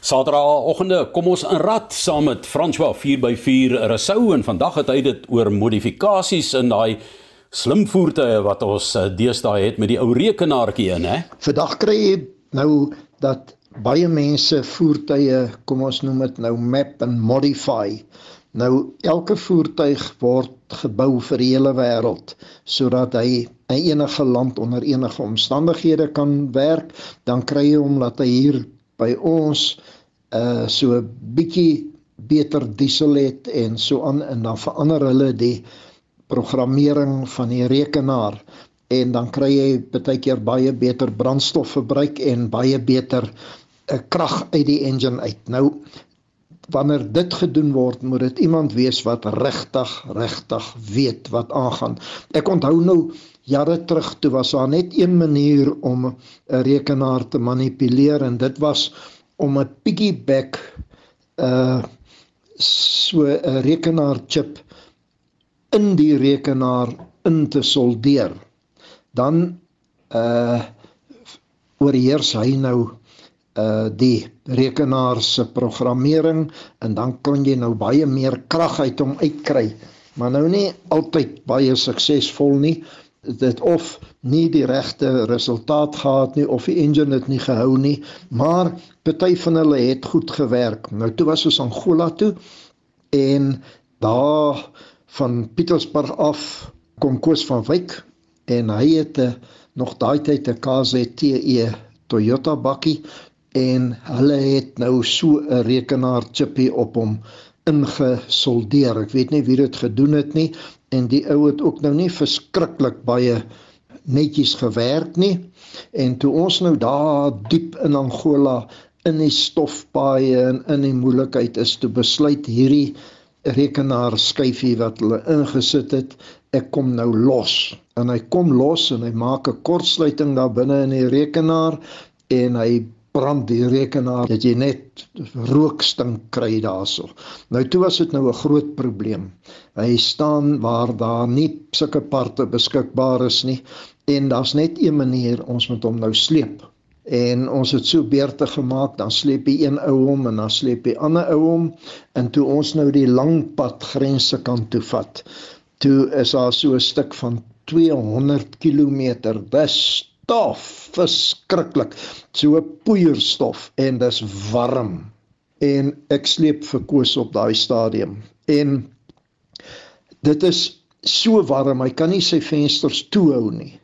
Saterdagoggende kom ons in rad saam met François 4x4 Rousseau en vandag het hy dit oor modifikasies in daai slim voertuie wat ons eh, deesdae het met die ou rekenaartjie in hè. Vandag kry jy nou dat baie mense voertuie, kom ons noem dit nou map en modify. Nou elke voertuig word gebou vir die hele wêreld sodat hy in enige land onder enige omstandighede kan werk, dan kry jy hom dat hy hier by ons uh so 'n bietjie beter diesel het en so aan en dan verander hulle die programmering van die rekenaar en dan kry jy baie keer baie beter brandstofverbruik en baie beter 'n uh, krag uit die engine uit. Nou wanneer dit gedoen word, moet dit iemand wees wat regtig regtig weet wat aangaan. Ek onthou nou jare terug toe was daar net een manier om 'n rekenaar te manipuleer en dit was om 'n piggyback uh so 'n rekenaarchip in die rekenaar in te soldeer. Dan uh oorheers hy nou uh die rekenaar se programmering en dan kan jy nou baie meer krag uit hom uitkry. Maar nou nie altyd baie suksesvol nie. Dit of nie die regte resultaat gehad nie of die engine het nie gehou nie maar party van hulle het goed gewerk. Nou toe was ons Angola toe en daar van Pietersburg af kom Koos van Wyk en hy het 'n nog daai tyd 'n KZTE Toyota bakkie en hulle het nou so 'n rekenaar chippie op hom ingesoldeer. Ek weet nie wie dit gedoen het nie en die ou het ook nou nie verskriklik baie netjies gewerk nie. En toe ons nou daar diep in Angola in die stofpaaie en in die moeilikheid is toe besluit hierdie rekenaar skyfie wat hulle ingesit het, ek kom nou los. En hy kom los en hy maak 'n kortsluiting daar binne in die rekenaar en hy brand die rekenaar dat jy net rookstink kry daarso. Nou toe was dit nou 'n groot probleem. Hy staan waar daar nie sulke parte beskikbaar is nie en daar's net een manier ons moet hom nou sleep. En ons het so beurte gemaak, dan sleep jy een ou hom en dan sleep jy ander ou hom en toe ons nou die lang pad grense kan toe vat. Toe is daar so 'n stuk van 200 km. Dis stof verskriklik. So 'n poeierstof en dis warm. En ek sleep vir koos op daai stadium. En dit is so warm hy kan nie sy vensters toehou nie.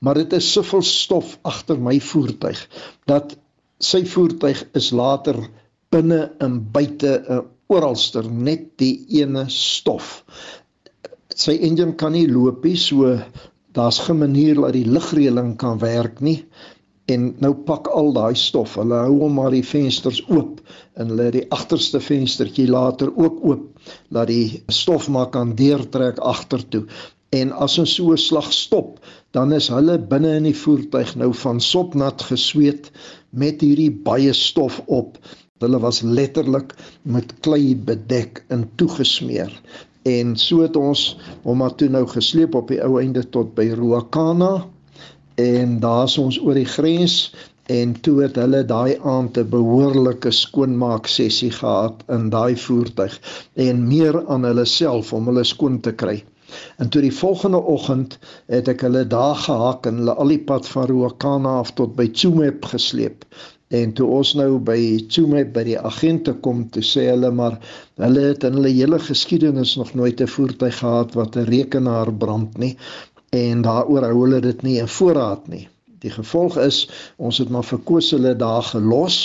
Maar dit is soveel stof agter my voertuig dat sy voertuig is later binne en buite 'n oralster net die ene stof. Sy engine kan nie loop nie so daar's geen manier dat die ligreëling kan werk nie. En nou pak al daai stof. Hulle hou hom maar die vensters oop en hulle die agterste venstertjie later ook oop dat die stof maar kan deurtrek agtertoe. En as ons so 'n slag stop dan is hulle binne in die voertuig nou van sopnat gesweet met hierdie baie stof op. Hulle was letterlik met klei bedek en toegesmeer en so het ons hom maar toe nou gesleep op die ou einde tot by Ruakana en daar's ons oor die grens en toe het hulle daai aand 'n behoorlike skoonmaak sessie gehad in daai voertuig en meer aan hulle self om hulle skoon te kry. En toe die volgende oggend het ek hulle daar gehak en hulle al die pad van Ruakana af tot by Tsumeb gesleep En toe ons nou by Tsume by die agente kom, toe sê hulle maar hulle het in hulle hele geskiedenis nog nooit 'n voertuig gehad wat 'n rekenaar brand nie en daaroor hou hulle dit nie in voorraad nie. Die gevolg is ons het maar verkoos hulle daar gelos.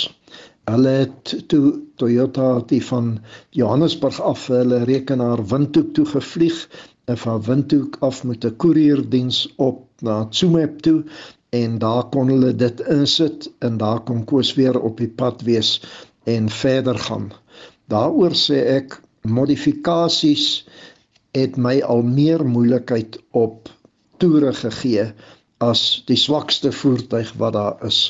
Hulle het toe Toyota die van Johannesburg af hulle rekenaar Windhoek toe gevlieg en van Windhoek af met 'n koerierdiens op na Tsume toe en daar kon hulle dit insit en daar kon koes weer op die pad wees en verder gaan. Daaroor sê ek modifikasies het my al meer moeilikheid op toere gegee as die swakste voertuig wat daar is.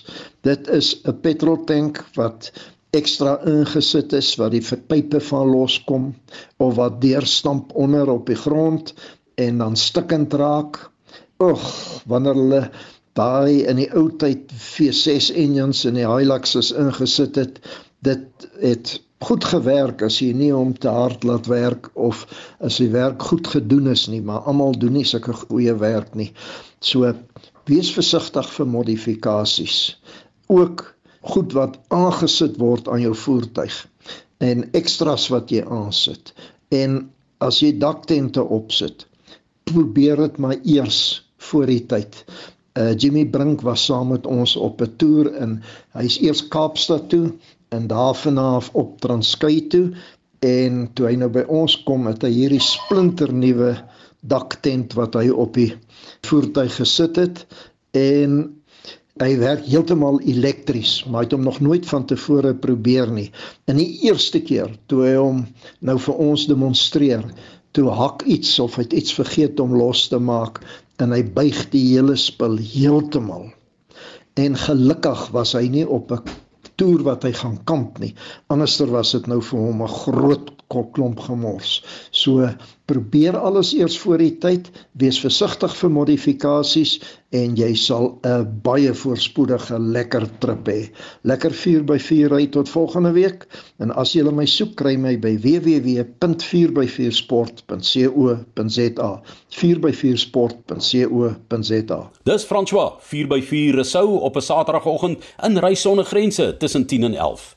Dit is 'n petroltank wat ekstra ingesit is wat die pype van loskom of wat deurstamp onder op die grond en dan stikkend raak. Ag, wanneer hulle daai in die ou tyd V6 engines in die Hiluxes ingesit het dit het goed gewerk as jy nie om te hard laat werk of as die werk goed gedoen is nie, maar almal doen nie sulke goeie werk nie. So wees versigtig vir modifikasies. Ook goed wat aangesit word aan jou voertuig en ekstras wat jy aansit. En as jy daktente opsit, probeer dit maar eers voor die tyd. Uh Jimmy Brink was saam met ons op 'n toer en hy's eers Kaapstad toe en daarvan af op Transkei toe. En toe hy nou by ons kom het hy hierdie splinternuwe daktent wat hy op die voertuig gesit het. En hy werk heeltemal elektries maar hy het hom nog nooit van tevore probeer nie. In die eerste keer toe hy hom nou vir ons demonstreer toe hak iets of hy het iets vergeet om los te maak en hy buig die hele spul heeltemal en gelukkig was hy nie op 'n toer wat hy gaan kamp nie. Anderster was dit nou vir hom 'n groot klomp gemors. So probeer alles eers voor die tyd, wees versigtig vir modifikasies en jy sal 'n baie voorspoedige lekker trip hê. Lekker 4x4 ry tot volgende week en as jy my soek kry my by www.4x4sport.co.za 4x4sport.co.za Dis François 4x4 Resou op 'n Saterdagoggend in Ry Sonnegrense tussen 10 en 11.